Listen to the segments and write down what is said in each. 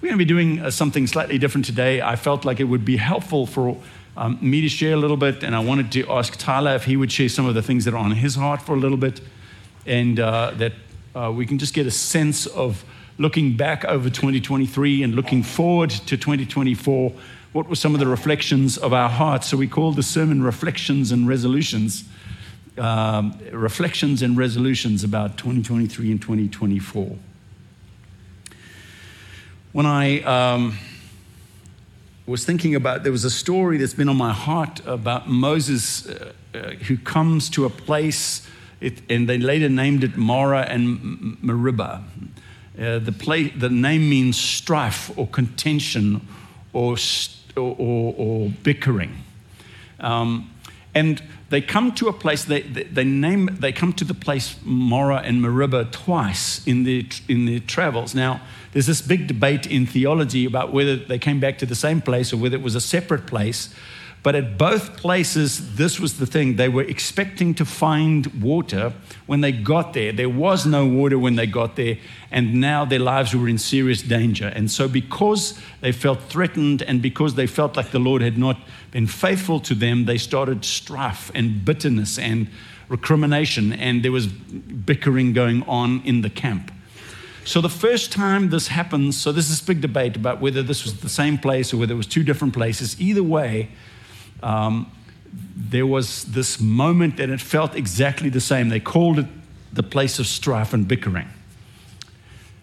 We're going to be doing uh, something slightly different today. I felt like it would be helpful for um, me to share a little bit, and I wanted to ask Tyler if he would share some of the things that are on his heart for a little bit, and uh, that uh, we can just get a sense of looking back over 2023 and looking forward to 2024. What were some of the reflections of our hearts? So we called the sermon Reflections and Resolutions. Um, reflections and resolutions about 2023 and 2024 when I um, was thinking about, there was a story that's been on my heart about Moses uh, uh, who comes to a place, it, and they later named it Mara and Meribah. Uh, the, play, the name means strife or contention or, or, or, or bickering. Um, and they come to a place, they, they, they, name, they come to the place Mara and Meribah twice in their, in their travels. Now, there's this big debate in theology about whether they came back to the same place or whether it was a separate place. But at both places, this was the thing. They were expecting to find water when they got there. There was no water when they got there, and now their lives were in serious danger. And so, because they felt threatened and because they felt like the Lord had not been faithful to them, they started strife and bitterness and recrimination, and there was bickering going on in the camp. So the first time this happens, so this big debate about whether this was the same place or whether it was two different places. Either way, um, there was this moment that it felt exactly the same. They called it the place of strife and bickering.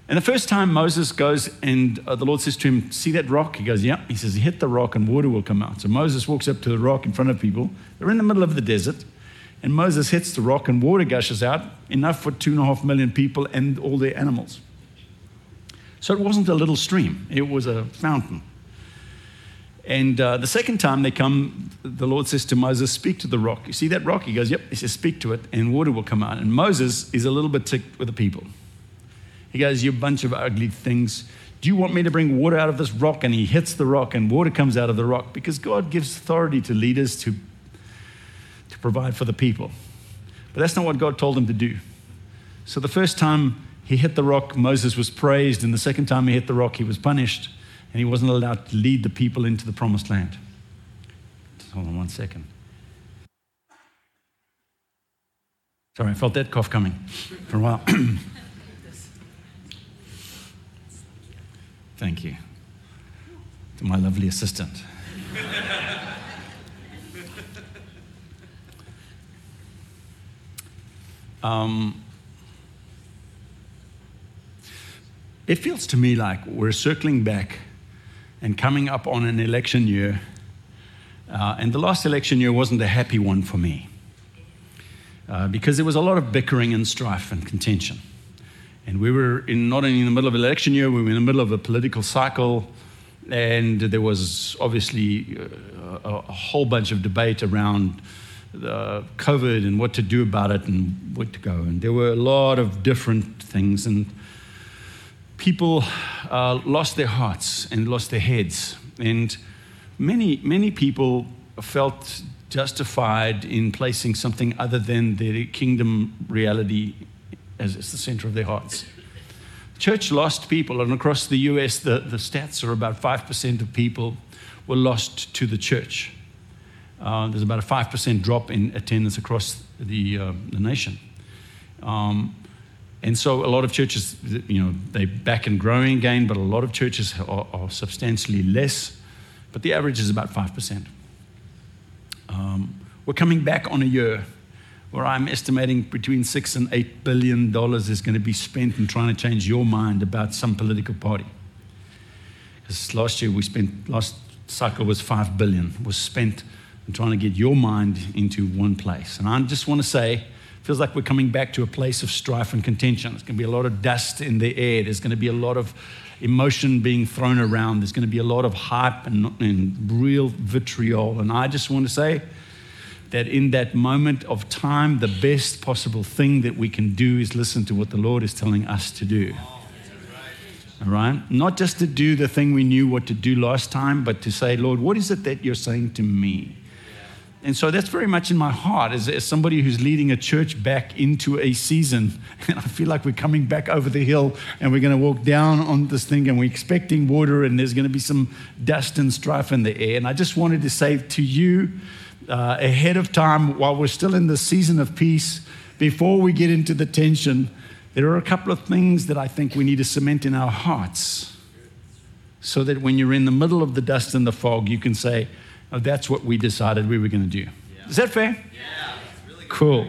And the first time Moses goes and uh, the Lord says to him, See that rock? He goes, Yeah. He says, Hit the rock and water will come out. So Moses walks up to the rock in front of people. They're in the middle of the desert. And Moses hits the rock and water gushes out, enough for two and a half million people and all their animals. So it wasn't a little stream, it was a fountain. And uh, the second time they come, the Lord says to Moses, Speak to the rock. You see that rock? He goes, Yep. He says, Speak to it, and water will come out. And Moses is a little bit ticked with the people. He goes, You bunch of ugly things. Do you want me to bring water out of this rock? And he hits the rock, and water comes out of the rock because God gives authority to leaders to, to provide for the people. But that's not what God told him to do. So the first time he hit the rock, Moses was praised, and the second time he hit the rock, he was punished, and he wasn't allowed to lead the people into the promised land. Hold on one second. Sorry, I felt that cough coming for a while. Thank you to my lovely assistant. um, It feels to me like we're circling back and coming up on an election year. Uh, and the last election year wasn't a happy one for me uh, because there was a lot of bickering and strife and contention. And we were in, not only in the middle of an election year, we were in the middle of a political cycle. And there was obviously uh, a, a whole bunch of debate around the COVID and what to do about it and where to go. And there were a lot of different things. And people uh, lost their hearts and lost their heads. And many, many people felt justified in placing something other than their kingdom reality as, as the center of their hearts. The church lost people, and across the US, the, the stats are about 5% of people were lost to the church. Uh, there's about a 5% drop in attendance across the, uh, the nation. Um, and so a lot of churches, you know, they're back and growing again, but a lot of churches are, are substantially less. But the average is about 5%. Um, we're coming back on a year where I'm estimating between six and eight billion dollars is going to be spent in trying to change your mind about some political party. Because last year we spent, last cycle was five billion, was spent in trying to get your mind into one place. And I just want to say, feels like we're coming back to a place of strife and contention. There's going to be a lot of dust in the air. There's going to be a lot of emotion being thrown around. There's going to be a lot of hype and, and real vitriol. And I just want to say that in that moment of time, the best possible thing that we can do is listen to what the Lord is telling us to do. All right? Not just to do the thing we knew what to do last time, but to say, Lord, what is it that you're saying to me? And so that's very much in my heart as, as somebody who's leading a church back into a season. And I feel like we're coming back over the hill and we're going to walk down on this thing and we're expecting water and there's going to be some dust and strife in the air. And I just wanted to say to you uh, ahead of time, while we're still in the season of peace, before we get into the tension, there are a couple of things that I think we need to cement in our hearts so that when you're in the middle of the dust and the fog, you can say, Oh, that's what we decided we were going to do. Yeah. Is that fair? Yeah. Really cool.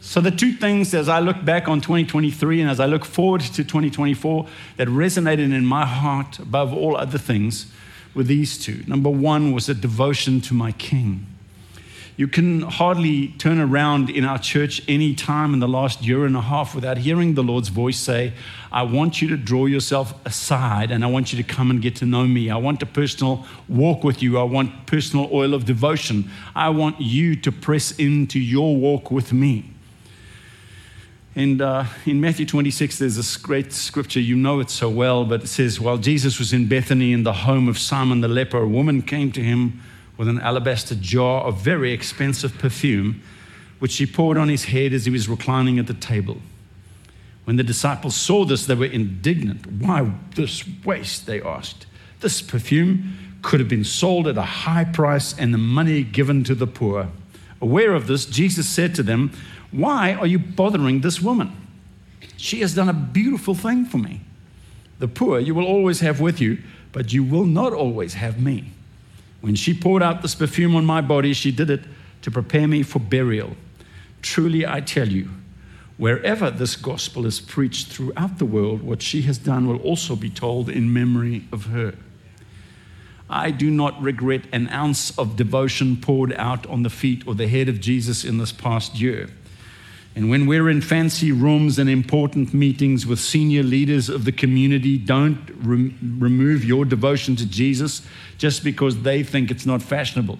So, the two things as I look back on 2023 and as I look forward to 2024 that resonated in my heart above all other things were these two. Number one was a devotion to my King. You can hardly turn around in our church any time in the last year and a half without hearing the Lord's voice say, I want you to draw yourself aside and I want you to come and get to know me. I want a personal walk with you. I want personal oil of devotion. I want you to press into your walk with me. And uh, in Matthew 26, there's this great scripture. You know it so well, but it says, While Jesus was in Bethany in the home of Simon the leper, a woman came to him with an alabaster jar of very expensive perfume, which she poured on his head as he was reclining at the table. When the disciples saw this, they were indignant. Why this waste? They asked. This perfume could have been sold at a high price and the money given to the poor. Aware of this, Jesus said to them, Why are you bothering this woman? She has done a beautiful thing for me. The poor you will always have with you, but you will not always have me. When she poured out this perfume on my body, she did it to prepare me for burial. Truly, I tell you, wherever this gospel is preached throughout the world, what she has done will also be told in memory of her. I do not regret an ounce of devotion poured out on the feet or the head of Jesus in this past year. And when we're in fancy rooms and important meetings with senior leaders of the community, don't re- remove your devotion to Jesus just because they think it's not fashionable.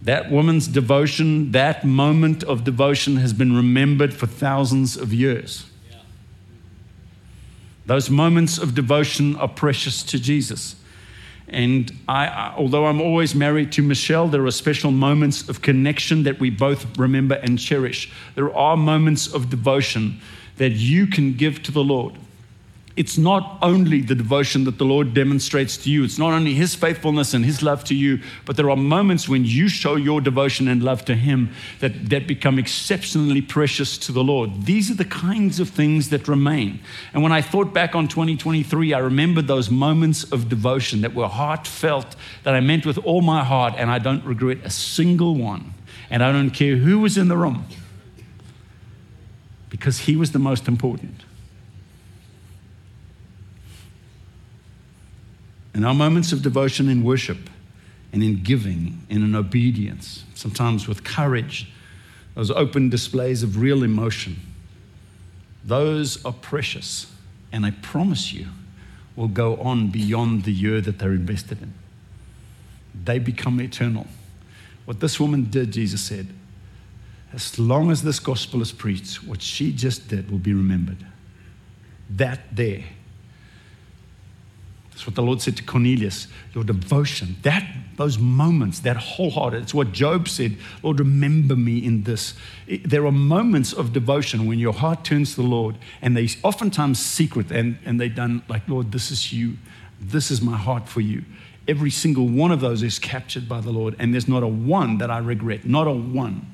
That woman's devotion, that moment of devotion has been remembered for thousands of years. Those moments of devotion are precious to Jesus. And I, although I'm always married to Michelle, there are special moments of connection that we both remember and cherish. There are moments of devotion that you can give to the Lord it's not only the devotion that the Lord demonstrates to you, it's not only His faithfulness and His love to you, but there are moments when you show your devotion and love to Him that, that become exceptionally precious to the Lord. These are the kinds of things that remain. And when I thought back on 2023, I remembered those moments of devotion that were heartfelt, that I meant with all my heart, and I don't regret a single one. And I don't care who was in the room, because He was the most important. In our moments of devotion in worship and in giving and in obedience, sometimes with courage, those open displays of real emotion, those are precious. And I promise you, will go on beyond the year that they're invested in. They become eternal. What this woman did, Jesus said, as long as this gospel is preached, what she just did will be remembered. That there that's what the Lord said to Cornelius. Your devotion, that those moments, that wholehearted. It's what Job said. Lord, remember me in this. There are moments of devotion when your heart turns to the Lord, and they oftentimes secret, and, and they done like, Lord, this is you. This is my heart for you. Every single one of those is captured by the Lord, and there's not a one that I regret. Not a one.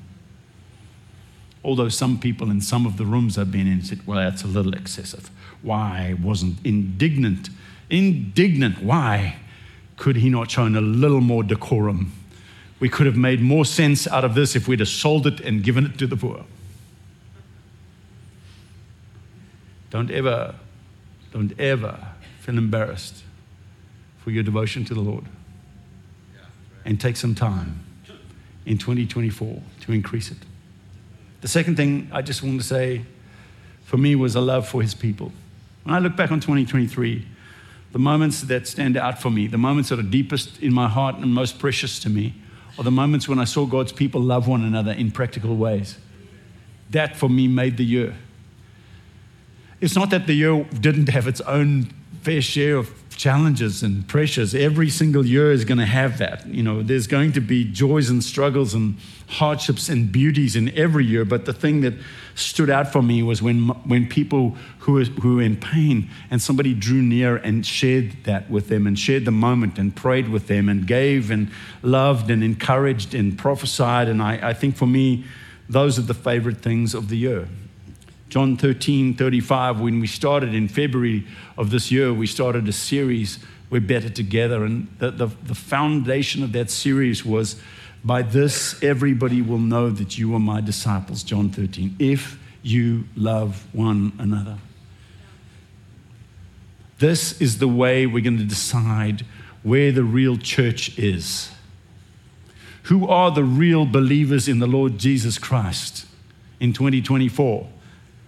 Although some people in some of the rooms I've been in said, well, that's a little excessive. Why I wasn't indignant indignant. Why could he not shown a little more decorum? We could have made more sense out of this if we'd have sold it and given it to the poor. Don't ever, don't ever feel embarrassed for your devotion to the Lord. And take some time in 2024 to increase it. The second thing I just want to say for me was a love for his people. When I look back on 2023, the moments that stand out for me, the moments that are deepest in my heart and most precious to me, are the moments when I saw God's people love one another in practical ways. That for me made the year. It's not that the year didn't have its own fair share of challenges and pressures. Every single year is going to have that. You know, there's going to be joys and struggles and hardships and beauties in every year. But the thing that stood out for me was when, when people who were, who were in pain and somebody drew near and shared that with them and shared the moment and prayed with them and gave and loved and encouraged and prophesied. And I, I think for me, those are the favorite things of the year. John 13, 35, when we started in February of this year, we started a series, We're Better Together. And the, the, the, foundation of that series was, By this everybody will know that you are my disciples, John 13, if you love one another. This is the way we're going to decide where the real church is. Who are the real believers in the Lord Jesus Christ in 2024?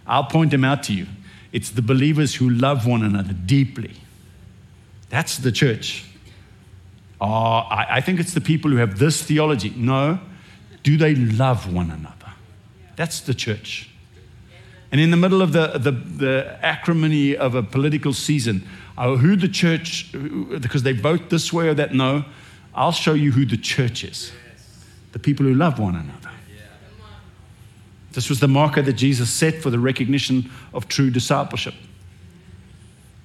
I'll point them out to you. It's the believers who love one another deeply. That's the church. Oh, I, I think it's the people who have this theology. No, do they love one another? That's the church. And in the middle of the, the, the acrimony of a political season, uh, who the church, because they vote this way or that, no, I'll show you who the church is. The people who love one another. This was the marker that Jesus set for the recognition of true discipleship.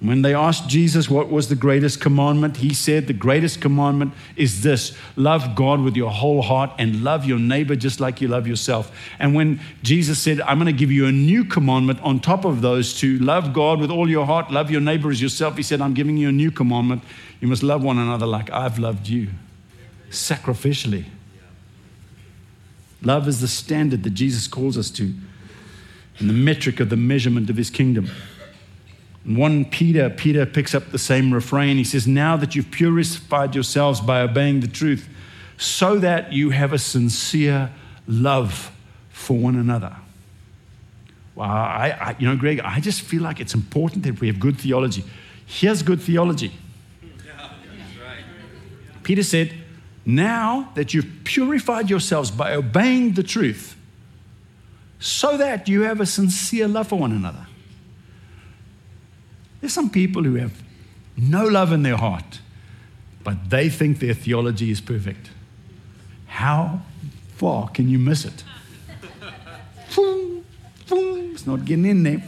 When they asked Jesus what was the greatest commandment, he said, The greatest commandment is this love God with your whole heart and love your neighbor just like you love yourself. And when Jesus said, I'm going to give you a new commandment on top of those two love God with all your heart, love your neighbor as yourself, he said, I'm giving you a new commandment. You must love one another like I've loved you, sacrificially. Love is the standard that Jesus calls us to and the metric of the measurement of his kingdom. In 1 Peter, Peter picks up the same refrain. He says, Now that you've purified yourselves by obeying the truth, so that you have a sincere love for one another. Well, I, I, you know, Greg, I just feel like it's important that we have good theology. Here's good theology. Yeah, right. Peter said, now that you've purified yourselves by obeying the truth, so that you have a sincere love for one another. There's some people who have no love in their heart, but they think their theology is perfect. How far can you miss it? it's not getting in there.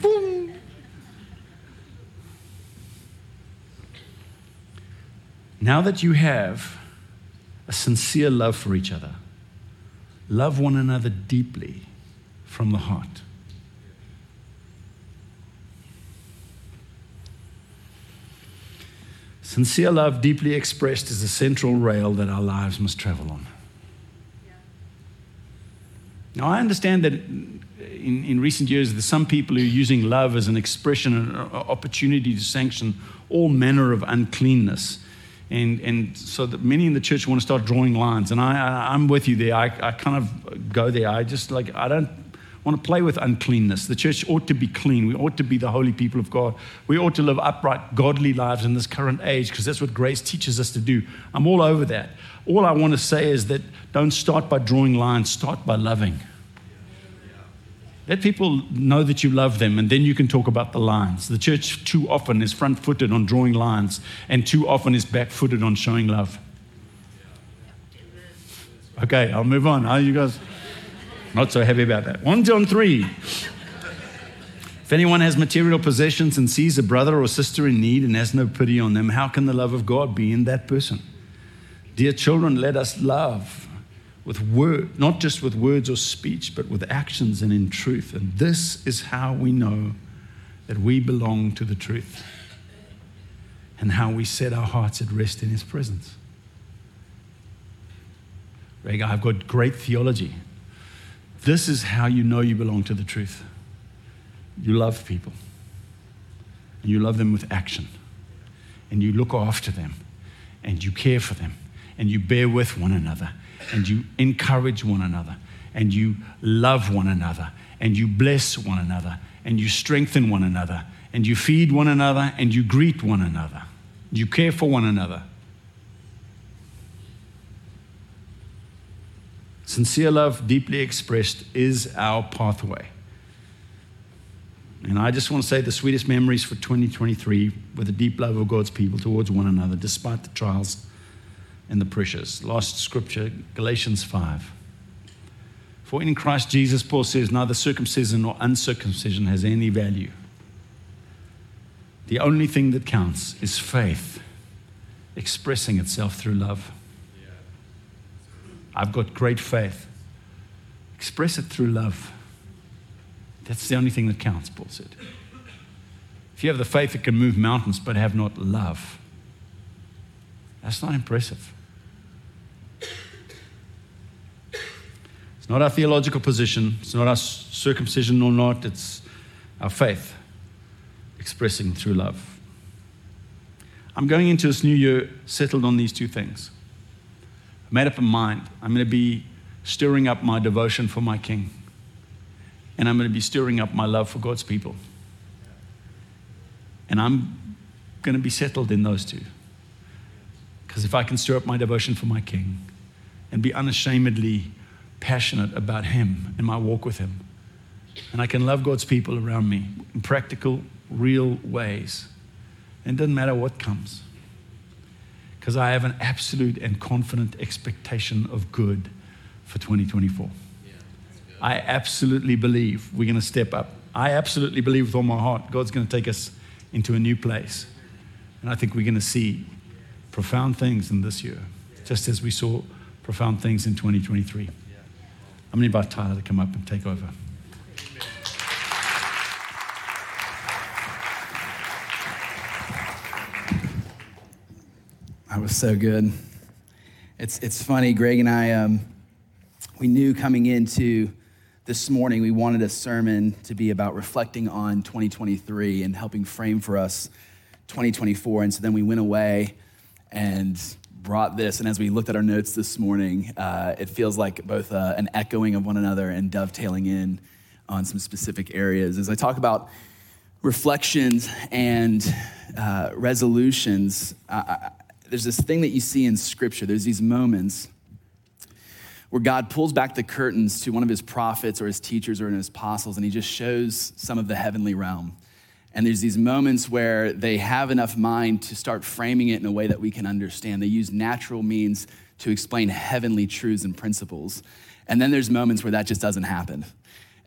Now that you have a sincere love for each other. Love one another deeply from the heart. Sincere love, deeply expressed, is the central rail that our lives must travel on. Now, I understand that in, in recent years, there's some people who are using love as an expression, an opportunity to sanction all manner of uncleanness. And, and so many in the church want to start drawing lines. And I, I, am with you there. I, I kind of go there. I just like, I don't want to play with uncleanness. The church ought to be clean. We ought to be the holy people of God. We ought to live upright, godly lives in this current age because that's what grace teaches us to do. I'm all over that. All I want to say is that don't start by drawing lines, start by loving. Let people know that you love them, and then you can talk about the lines. The church too often is front footed on drawing lines, and too often is back footed on showing love. Okay, I'll move on. Are you guys not so happy about that? 1 John 3. If anyone has material possessions and sees a brother or sister in need and has no pity on them, how can the love of God be in that person? Dear children, let us love with word, not just with words or speech, but with actions and in truth. And this is how we know that we belong to the truth and how we set our hearts at rest in His presence. Greg, I've got great theology. This is how you know you belong to the truth. You love people, and you love them with action, and you look after them, and you care for them, and you bear with one another and you encourage one another and you love one another and you bless one another and you strengthen one another and you feed one another and you greet one another. You care for one another. Sincere love, deeply expressed, is our pathway. And I just want to say the sweetest memories for 2023 with the deep love of God's people towards one another, despite the trials and the pressures. Last scripture, Galatians 5. For in Christ Jesus, Paul says, neither circumcision nor uncircumcision has any value. The only thing that counts is faith expressing itself through love. I've got great faith. Express it through love. That's the only thing that counts, Paul said. If you have the faith that can move mountains but have not love, that's not impressive. It's not our theological position, it's not our circumcision or not, it's our faith expressing through love. I'm going into this new year settled on these two things. I made up my mind. I'm going to be stirring up my devotion for my King and I'm going to be stirring up my love for God's people. And I'm going to be settled in those two. Because if I can stir up my devotion for my King and be unashamedly passionate about Him and my walk with Him, and I can love God's people around me in practical, real ways, and it doesn't matter what comes. Because I have an absolute and confident expectation of good for 2024. I absolutely believe we're going to step up. I absolutely believe with all my heart God's going to take us into a new place. And I think we're going to see profound things in this year, just as we saw profound things in 2023. I'm going to invite Tyler to come up and take over. That was so good. It's, it's funny, Greg and I, um, we knew coming into this morning we wanted a sermon to be about reflecting on 2023 and helping frame for us 2024. And so then we went away and brought this. And as we looked at our notes this morning, uh, it feels like both uh, an echoing of one another and dovetailing in on some specific areas. As I talk about reflections and uh, resolutions, there's this thing that you see in Scripture. There's these moments where God pulls back the curtains to one of his prophets or his teachers or his apostles, and he just shows some of the heavenly realm. And there's these moments where they have enough mind to start framing it in a way that we can understand. They use natural means to explain heavenly truths and principles. And then there's moments where that just doesn't happen.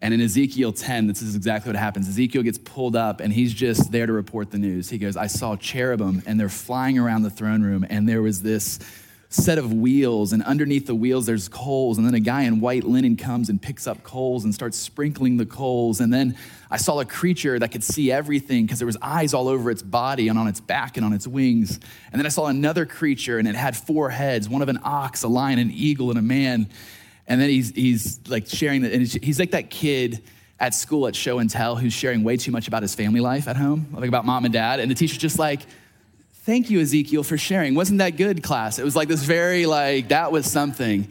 And in Ezekiel 10, this is exactly what happens. Ezekiel gets pulled up and he's just there to report the news. He goes, I saw cherubim and they're flying around the throne room, and there was this set of wheels, and underneath the wheels, there's coals. And then a guy in white linen comes and picks up coals and starts sprinkling the coals. And then I saw a creature that could see everything because there was eyes all over its body and on its back and on its wings. And then I saw another creature, and it had four heads one of an ox, a lion, an eagle, and a man. And then he's, he's like sharing that, and he's like that kid at school at show and tell who's sharing way too much about his family life at home, like about mom and dad. And the teacher's just like, Thank you, Ezekiel, for sharing. Wasn't that good, class? It was like this very, like, that was something.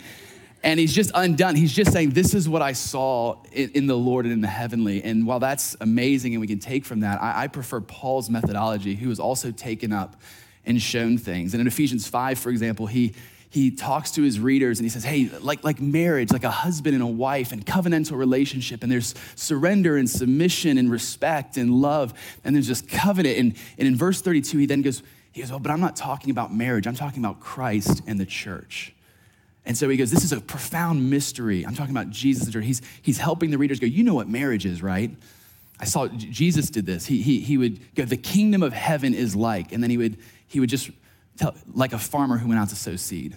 And he's just undone. He's just saying, This is what I saw in, in the Lord and in the heavenly. And while that's amazing and we can take from that, I, I prefer Paul's methodology, who was also taken up and shown things. And in Ephesians 5, for example, he he talks to his readers and he says, Hey, like, like marriage, like a husband and a wife and covenantal relationship, and there's surrender and submission and respect and love, and there's just covenant. And, and in verse 32, he then goes, he goes, Well, but I'm not talking about marriage. I'm talking about Christ and the church. And so he goes, This is a profound mystery. I'm talking about Jesus and church. He's, he's helping the readers go, You know what marriage is, right? I saw Jesus did this. He, he, he would go, The kingdom of heaven is like. And then he would, he would just tell, like a farmer who went out to sow seed.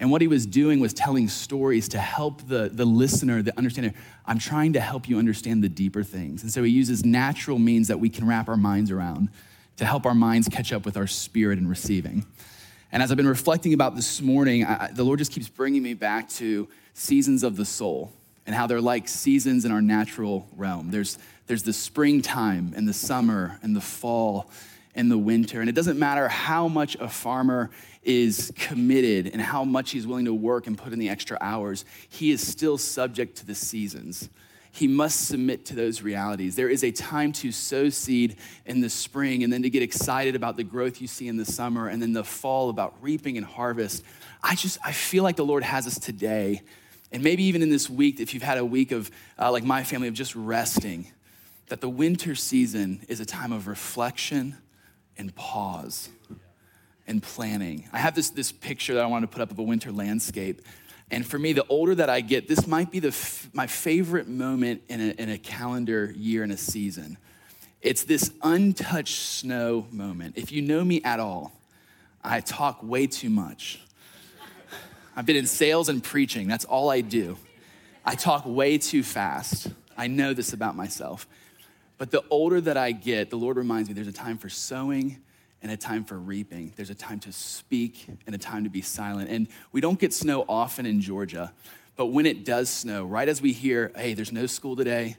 And what he was doing was telling stories to help the, the listener, the understander. I'm trying to help you understand the deeper things. And so he uses natural means that we can wrap our minds around to help our minds catch up with our spirit in receiving. And as I've been reflecting about this morning, I, the Lord just keeps bringing me back to seasons of the soul and how they're like seasons in our natural realm. There's, there's the springtime and the summer and the fall and the winter. And it doesn't matter how much a farmer is committed and how much he's willing to work and put in the extra hours, he is still subject to the seasons he must submit to those realities. There is a time to sow seed in the spring and then to get excited about the growth you see in the summer and then the fall about reaping and harvest. I just, I feel like the Lord has us today. And maybe even in this week, if you've had a week of, uh, like my family, of just resting, that the winter season is a time of reflection and pause and planning. I have this, this picture that I want to put up of a winter landscape. And for me, the older that I get, this might be the f- my favorite moment in a, in a calendar year and a season. It's this untouched snow moment. If you know me at all, I talk way too much. I've been in sales and preaching, that's all I do. I talk way too fast. I know this about myself. But the older that I get, the Lord reminds me there's a time for sowing and a time for reaping. There's a time to speak and a time to be silent. And we don't get snow often in Georgia, but when it does snow, right as we hear, hey, there's no school today,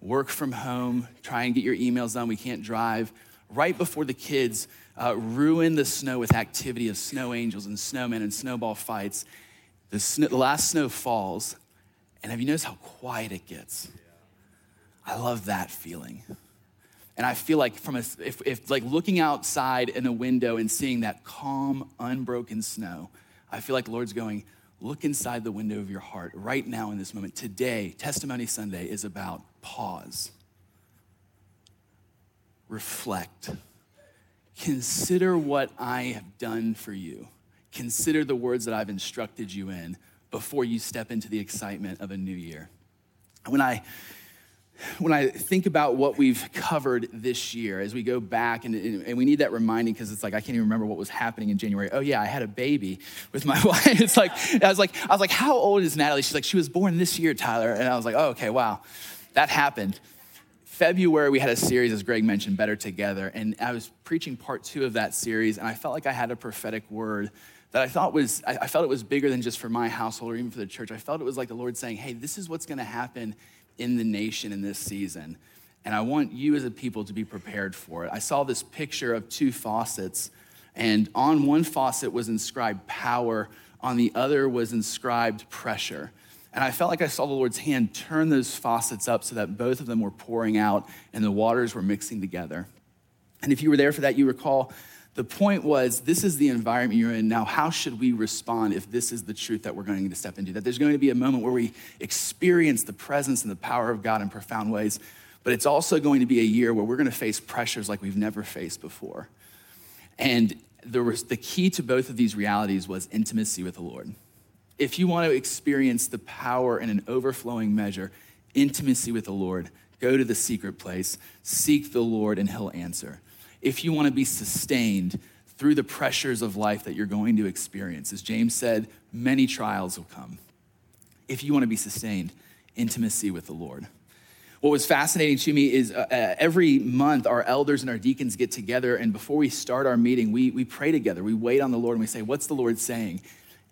work from home, try and get your emails done, we can't drive, right before the kids uh, ruin the snow with activity of snow angels and snowmen and snowball fights, the, the last snow falls, and have you noticed how quiet it gets? I love that feeling. And I feel like from a, if, if like looking outside in a window and seeing that calm, unbroken snow, I feel like the Lord's going, look inside the window of your heart right now in this moment. Today, Testimony Sunday is about pause, reflect, consider what I have done for you, consider the words that I've instructed you in before you step into the excitement of a new year. When I when I think about what we've covered this year, as we go back, and, and we need that reminding because it's like I can't even remember what was happening in January. Oh yeah, I had a baby with my wife. It's like I was like I was like, how old is Natalie? She's like, she was born this year, Tyler. And I was like, oh okay, wow, that happened. February we had a series, as Greg mentioned, Better Together, and I was preaching part two of that series, and I felt like I had a prophetic word that I thought was I felt it was bigger than just for my household or even for the church. I felt it was like the Lord saying, hey, this is what's going to happen in the nation in this season. And I want you as a people to be prepared for it. I saw this picture of two faucets, and on one faucet was inscribed power, on the other was inscribed pressure. And I felt like I saw the Lord's hand turn those faucets up so that both of them were pouring out and the waters were mixing together. And if you were there for that, you recall the point was, this is the environment you're in. Now, how should we respond if this is the truth that we're going to step into? That there's going to be a moment where we experience the presence and the power of God in profound ways, but it's also going to be a year where we're going to face pressures like we've never faced before. And the, the key to both of these realities was intimacy with the Lord. If you want to experience the power in an overflowing measure, intimacy with the Lord, go to the secret place, seek the Lord, and He'll answer if you want to be sustained through the pressures of life that you're going to experience. As James said, many trials will come. If you want to be sustained, intimacy with the Lord. What was fascinating to me is uh, uh, every month our elders and our deacons get together, and before we start our meeting, we, we pray together. We wait on the Lord and we say, What's the Lord saying?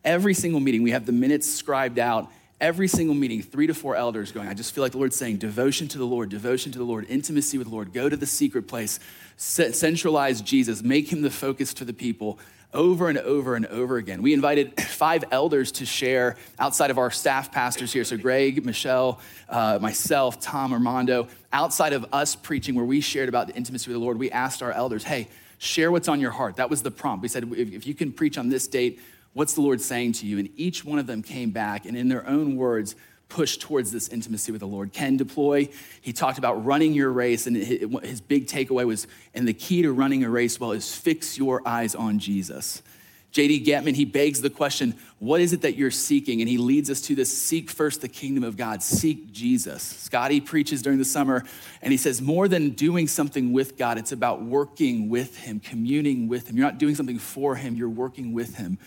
Every single meeting, we have the minutes scribed out. Every single meeting, three to four elders going, I just feel like the Lord's saying, Devotion to the Lord, devotion to the Lord, intimacy with the Lord, go to the secret place, centralize Jesus, make him the focus to the people over and over and over again. We invited five elders to share outside of our staff pastors here. So, Greg, Michelle, uh, myself, Tom, Armando, outside of us preaching, where we shared about the intimacy with the Lord, we asked our elders, hey, share what's on your heart. That was the prompt. We said, if, if you can preach on this date, what's the Lord saying to you? And each one of them came back and, in their own words, pushed towards this intimacy with the Lord. Ken Deploy, he talked about running your race, and his big takeaway was, and the key to running a race well is fix your eyes on Jesus. JD Getman, he begs the question, what is it that you're seeking? And he leads us to this seek first the kingdom of God, seek Jesus. Scotty preaches during the summer, and he says, more than doing something with God, it's about working with him, communing with him. You're not doing something for him, you're working with him.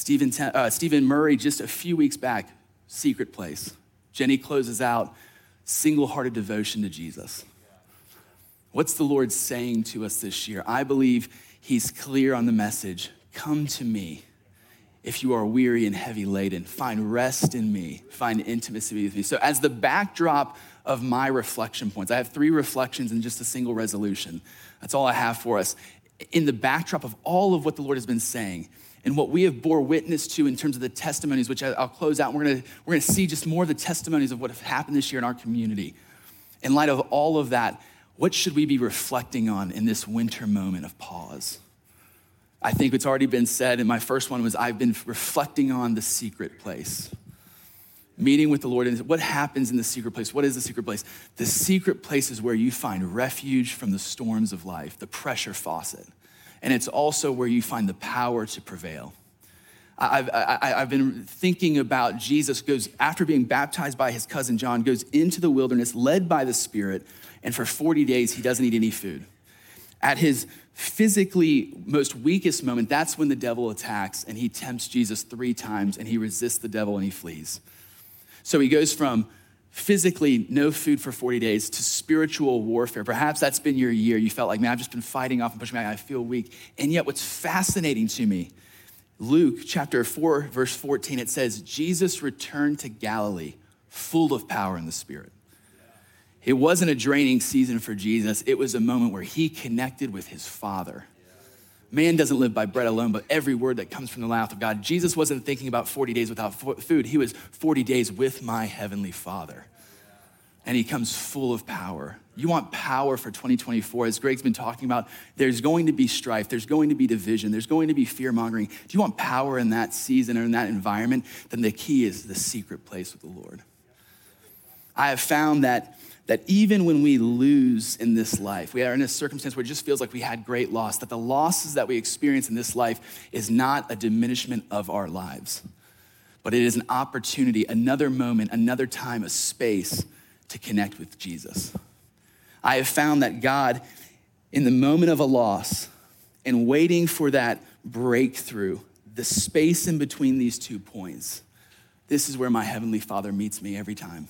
Stephen, uh, Stephen Murray, just a few weeks back, secret place. Jenny closes out single hearted devotion to Jesus. What's the Lord saying to us this year? I believe He's clear on the message Come to me if you are weary and heavy laden. Find rest in me, find intimacy with me. So, as the backdrop of my reflection points, I have three reflections and just a single resolution. That's all I have for us. In the backdrop of all of what the Lord has been saying, and what we have bore witness to in terms of the testimonies, which I'll close out. We're gonna, we're gonna see just more of the testimonies of what have happened this year in our community. In light of all of that, what should we be reflecting on in this winter moment of pause? I think it's already been said, and my first one was I've been reflecting on the secret place. meeting with the Lord. And what happens in the secret place? What is the secret place? The secret place is where you find refuge from the storms of life, the pressure faucet. And it's also where you find the power to prevail. I've, I, have been thinking about Jesus goes, after being baptized by his cousin John, goes into the wilderness led by the Spirit, and for 40 days he doesn't eat any food. At his physically most weakest moment, that's when the devil attacks and he tempts Jesus three times and he resists the devil and he flees. So he goes from physically no food for 40 days to spiritual warfare. Perhaps that's been your year. You felt like, man, I've just been fighting off and pushing back. I feel weak. And yet, what's fascinating to me Luke chapter 4, verse 14, it says, Jesus returned to Galilee full of power in the Spirit. It wasn't a draining season for Jesus, it was a moment where he connected with his Father. Man doesn't live by bread alone, but every word that comes from the mouth of God. Jesus wasn't thinking about 40 days without food, he was 40 days with my heavenly Father and he comes full of power. You want power for 2024. As Greg's been talking about, there's going to be strife, there's going to be division, there's going to be fear mongering. Do you want power in that season or in that environment? Then the key is the secret place with the Lord. I have found that, that even when we lose in this life, we are in a circumstance where it just feels like we had great loss, that the losses that we experience in this life is not a diminishment of our lives, but it is an opportunity, another moment, another time, a space to connect with Jesus. I have found that God, in the moment of a loss and waiting for that breakthrough, the space in between these two points, this is where my Heavenly Father meets me every time.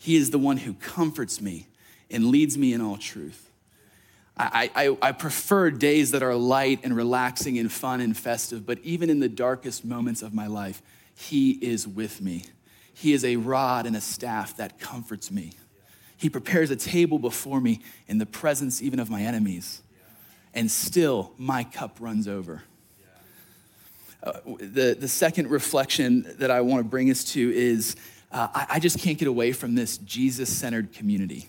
He is the one who comforts me and leads me in all truth. I, I, I, prefer days that are light and relaxing and fun and festive, but even in the darkest moments of my life, He is with me. He is a rod and a staff that comforts me. He prepares a table before me in the presence even of my enemies. And still, my cup runs over. Uh, the, the second reflection that I want to bring us to is uh, I, I just can't get away from this Jesus centered community.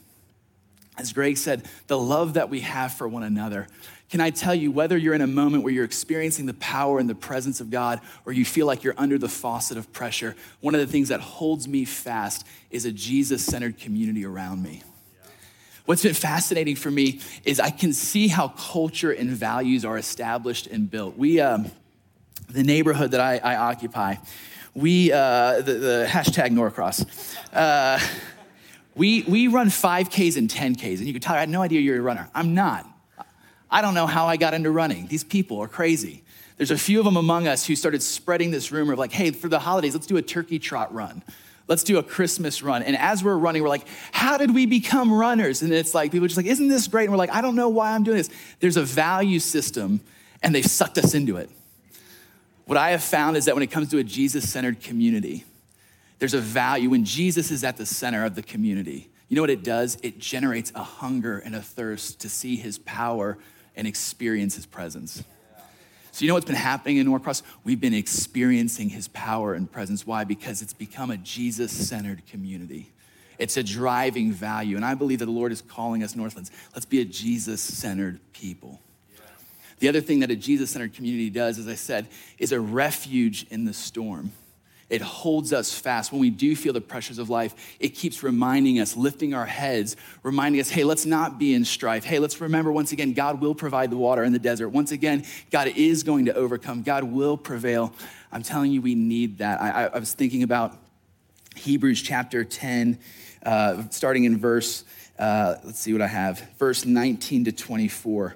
As Greg said, the love that we have for one another. Can I tell you, whether you're in a moment where you're experiencing the power and the presence of God, or you feel like you're under the faucet of pressure, one of the things that holds me fast is a Jesus centered community around me. What's been fascinating for me is I can see how culture and values are established and built. We, um, the neighborhood that I, I occupy, we, uh, the, the, hashtag Norcross, uh, we, we run 5Ks and 10Ks. And you can tell I had no idea you're a runner. I'm not. I don't know how I got into running. These people are crazy. There's a few of them among us who started spreading this rumor of like, hey, for the holidays, let's do a turkey trot run. Let's do a Christmas run. And as we're running, we're like, how did we become runners? And it's like, people just like, isn't this great? And we're like, I don't know why I'm doing this. There's a value system, and they've sucked us into it. What I have found is that when it comes to a Jesus centered community, there's a value when Jesus is at the center of the community. You know what it does? It generates a hunger and a thirst to see his power and experience his presence. So, you know what's been happening in Norcross? We've been experiencing his power and presence. Why? Because it's become a Jesus centered community. It's a driving value. And I believe that the Lord is calling us, Northlands, let's be a Jesus centered people. The other thing that a Jesus centered community does, as I said, is a refuge in the storm. It holds us fast. When we do feel the pressures of life, it keeps reminding us, lifting our heads, reminding us, hey, let's not be in strife. Hey, let's remember once again, God will provide the water in the desert. Once again, God is going to overcome, God will prevail. I'm telling you, we need that. I, I was thinking about Hebrews chapter 10, uh, starting in verse, uh, let's see what I have, verse 19 to 24.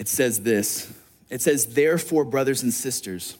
It says this It says, Therefore, brothers and sisters,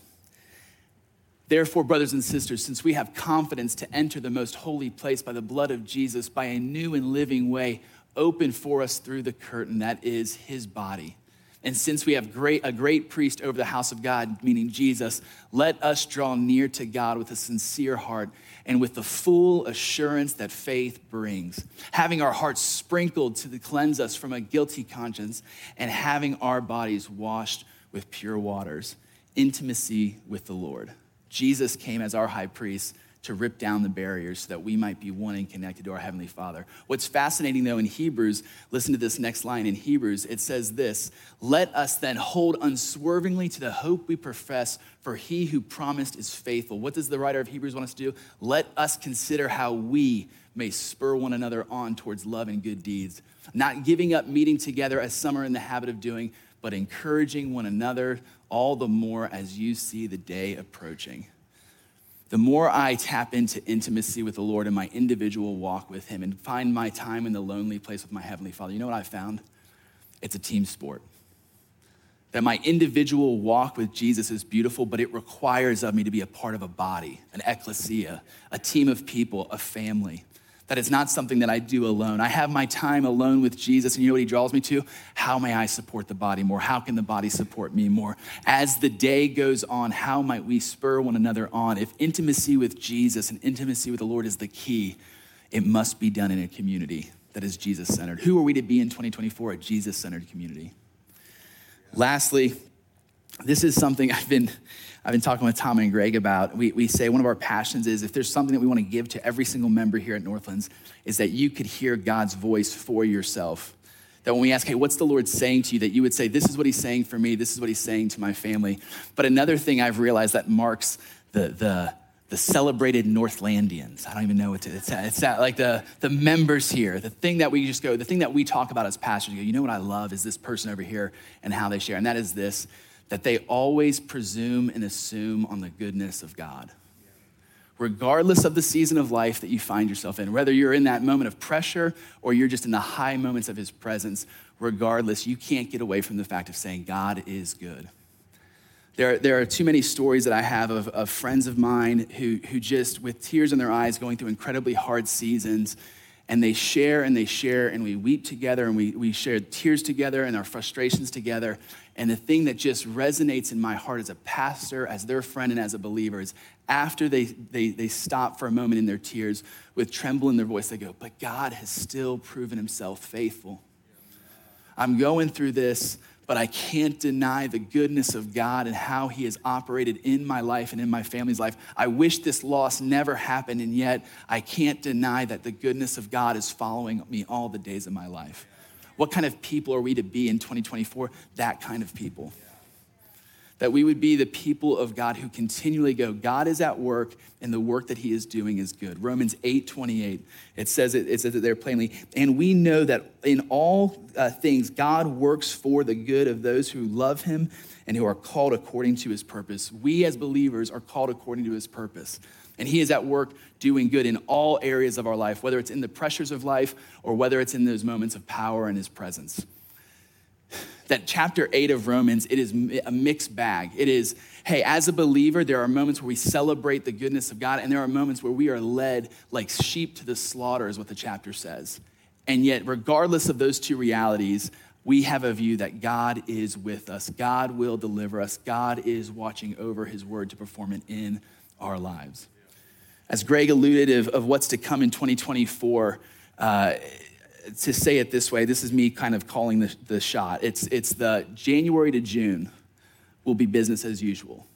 Therefore, brothers and sisters, since we have confidence to enter the most holy place by the blood of Jesus, by a new and living way open for us through the curtain that is his body. And since we have great, a great priest over the house of God, meaning Jesus, let us draw near to God with a sincere heart and with the full assurance that faith brings, having our hearts sprinkled to cleanse us from a guilty conscience, and having our bodies washed with pure waters. Intimacy with the Lord. Jesus came as our high priest to rip down the barriers so that we might be one and connected to our Heavenly Father. What's fascinating though in Hebrews, listen to this next line in Hebrews, it says this Let us then hold unswervingly to the hope we profess, for he who promised is faithful. What does the writer of Hebrews want us to do? Let us consider how we may spur one another on towards love and good deeds, not giving up meeting together as some are in the habit of doing, but encouraging one another all the more as you see the day approaching the more I tap into intimacy with the Lord in my individual walk with Him and find my time in the lonely place with my Heavenly Father, you know what I found? It's a team sport. That my individual walk with Jesus is beautiful, but it requires of me to be a part of a body, an ecclesia, a team of people, a family that it's not something that I do alone. I have my time alone with Jesus, and you know what he draws me to? How may I support the body more? How can the body support me more? As the day goes on, how might we spur one another on? If intimacy with Jesus and intimacy with the Lord is the key, it must be done in a community that is Jesus centered. Who are we to be in 2024? A Jesus centered community. Lastly, this is something I've been I've been talking with Tom and Greg about. We, we say one of our passions is if there's something that we want to give to every single member here at Northlands, is that you could hear God's voice for yourself. That when we ask, hey, what's the Lord saying to you, that you would say, this is what he's saying for me, this is what he's saying to my family. But another thing I've realized that marks the, the, the celebrated Northlandians. I don't even know what to, it's, it's like the, the members here, the thing that we just go, the thing that we talk about as pastors, you go, you know what I love is this person over here and how they share. And that is this that they always presume and assume on the goodness of God. Regardless of the season of life that you find yourself in, whether you're in that moment of pressure or you're just in the high moments of His presence, regardless, you can't get away from the fact of saying, God is good. There, there are too many stories that I have of, of friends of mine who, who just, with tears in their eyes, going through incredibly hard seasons, and they share and they share, and we weep together, and we, we share tears together and our frustrations together. And the thing that just resonates in my heart as a pastor, as their friend, and as a believer is after they, they, they stop for a moment in their tears with tremble in their voice, they go, But God has still proven himself faithful. I'm going through this, but I can't deny the goodness of God and how He has operated in my life and in my family's life. I wish this loss never happened, and yet I can't deny that the goodness of God is following me all the days of my life. What kind of people are we to be in 2024? That kind of people. That we would be the people of God who continually go, God is at work and the work that he is doing is good. Romans 8 28, it says it, it says it there plainly. And we know that in all uh, things, God works for the good of those who love him and who are called according to his purpose. We as believers are called according to his purpose. And He is at work doing good in all areas of our life, whether it's in the pressures of life or whether it's in those moments of power in His presence. That chapter 8 of Romans, it is a mixed bag. It is, hey, as a believer, there are moments where we celebrate the goodness of God, and there are moments where we are led like sheep to the slaughter, is what the chapter says. And yet, regardless of those two realities, we have a view that God is with us. God will deliver us. God is watching over his word to perform it in our lives as Greg alluded of, of what's to come in 2024, uh, to say it this way, this is me kind of calling the, the shot. It's, it's the January to June will be business as usual.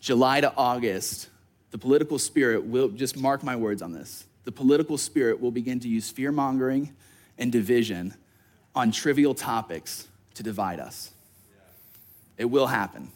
July to August, the political spirit will, just mark my words on this, the political spirit will begin to use fear mongering and division on trivial topics to divide us. It will happen.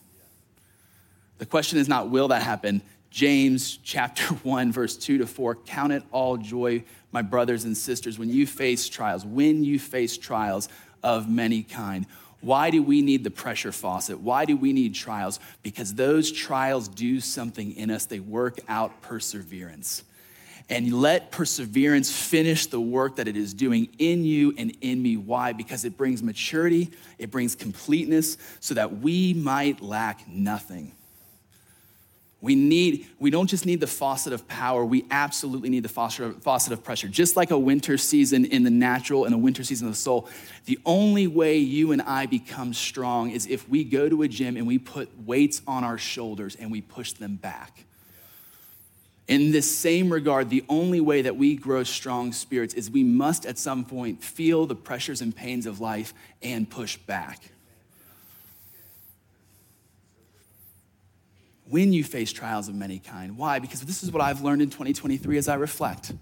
The question is not, will that happen? James chapter 1, verse 2 to 4 Count it all joy, my brothers and sisters, when you face trials, when you face trials of many kind. Why do we need the pressure faucet? Why do we need trials? Because those trials do something in us, they work out perseverance. And let perseverance finish the work that it is doing in you and in me. Why? Because it brings maturity, it brings completeness, so that we might lack nothing. We need, we don't just need the faucet of power, we absolutely need the faucet of pressure. Just like a winter season in the natural and a winter season of the soul, the only way you and I become strong is if we go to a gym and we put weights on our shoulders and we push them back. In this same regard, the only way that we grow strong spirits is we must at some point feel the pressures and pains of life and push back. When you face trials of many kind. Why? Because this is what I've learned in 2023 as I reflect.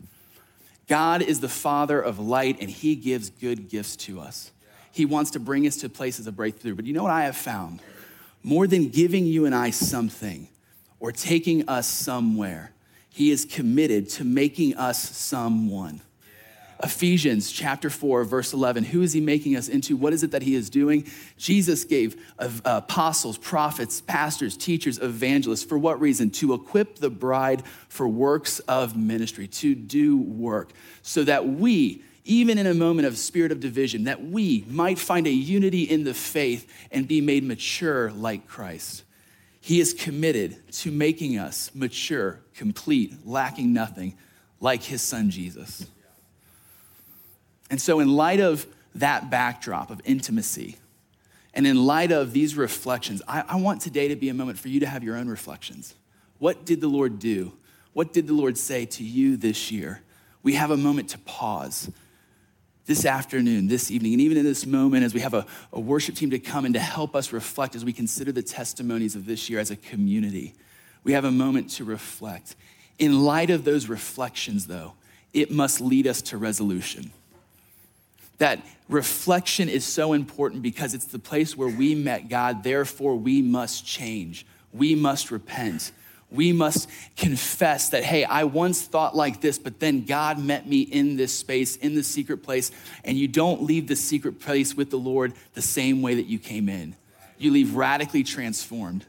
God is the Father of light, and He gives good gifts to us. He wants to bring us to places of breakthrough. But you know what I have found? More than giving you and I something or taking us somewhere, He is committed to making us someone. Ephesians chapter 4, verse 11. Who is he making us into? What is it that he is doing? Jesus gave uh, apostles, prophets, pastors, teachers, evangelists. For what reason? To equip the bride for works of ministry, to do work, so that we, even in a moment of spirit of division, that we might find a unity in the faith and be made mature like Christ. He is committed to making us mature, complete, lacking nothing, like his son Jesus. And so, in light of that backdrop of intimacy, and in light of these reflections, I, I, want today to be a moment for you to have your own reflections. What did the Lord do? What did the Lord say to you this year? We have a moment to pause this afternoon, this evening, and even in this moment as we have a, a worship team to come and to help us reflect as we consider the testimonies of this year as a community. We have a moment to reflect. In light of those reflections, though, it must lead us to resolution that reflection is so important because it's the place where we met God. Therefore, we must change. We must repent. We must confess that, hey, I once thought like this, but then God met me in this space, in the secret place. And you don't leave the secret place with the Lord the same way that you came in. You leave radically transformed.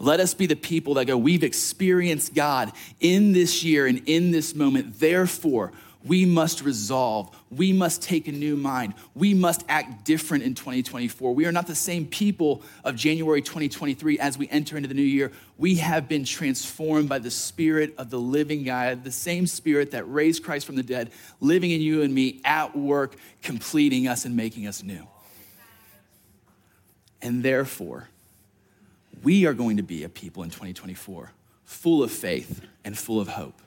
Let us be the people that go, we've experienced God in this year and in this moment. Therefore, we must resolve. We must take a new mind. We must act different in 2024. We are not the same people of January 2023 as we enter into the new year. We have been transformed by the Spirit of the living God, the same Spirit that raised Christ from the dead, living in you and me at work, completing us and making us new. And therefore, we are going to be a people in 2024 full of faith and full of hope.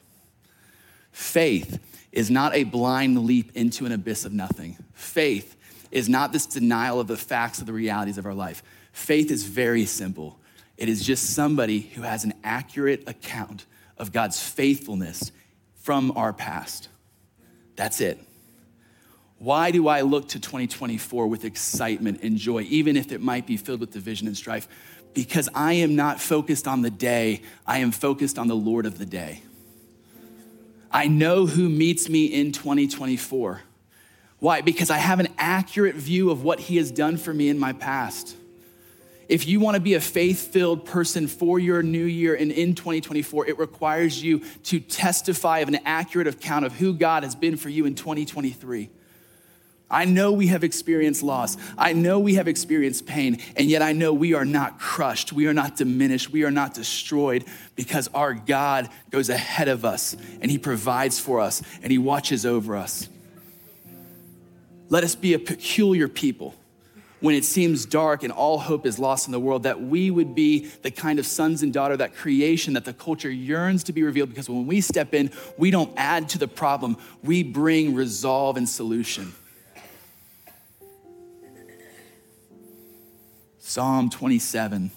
Faith is not a blind leap into an abyss of nothing. Faith is not this denial of the facts of the realities of our life. Faith is very simple. It is just somebody who has an accurate account of God's faithfulness from our past. That's it. Why do I look to 2024 with excitement and joy, even if it might be filled with division and strife? Because I am not focused on the day, I am focused on the Lord of the day. I know who meets me in 2024. Why? Because I have an accurate view of what he has done for me in my past. If you want to be a faith filled person for your new year and in 2024, it requires you to testify of an accurate account of who God has been for you in 2023. I know we have experienced loss. I know we have experienced pain, and yet I know we are not crushed. We are not diminished. We are not destroyed because our God goes ahead of us and He provides for us and He watches over us. Let us be a peculiar people when it seems dark and all hope is lost in the world, that we would be the kind of sons and daughter, that creation that the culture yearns to be revealed. Because when we step in, we don't add to the problem, we bring resolve and solution. Psalm 27,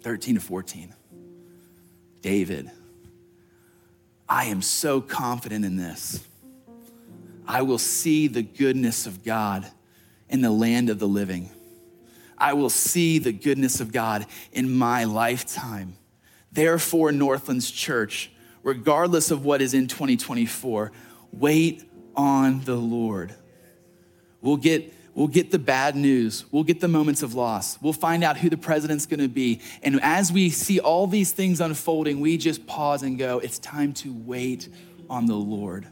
13 to 14. David, I am so confident in this. I will see the goodness of God in the land of the living. I will see the goodness of God in my lifetime. Therefore, Northlands Church, regardless of what is in 2024, wait on the Lord. We'll get We'll get the bad news. We'll get the moments of loss. We'll find out who the president's going to be. And as we see all these things unfolding, we just pause and go, it's time to wait on the Lord.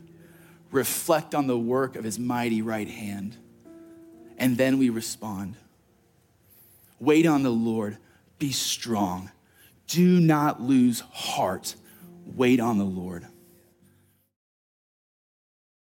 Reflect on the work of his mighty right hand. And then we respond. Wait on the Lord. Be strong. Do not lose heart. Wait on the Lord.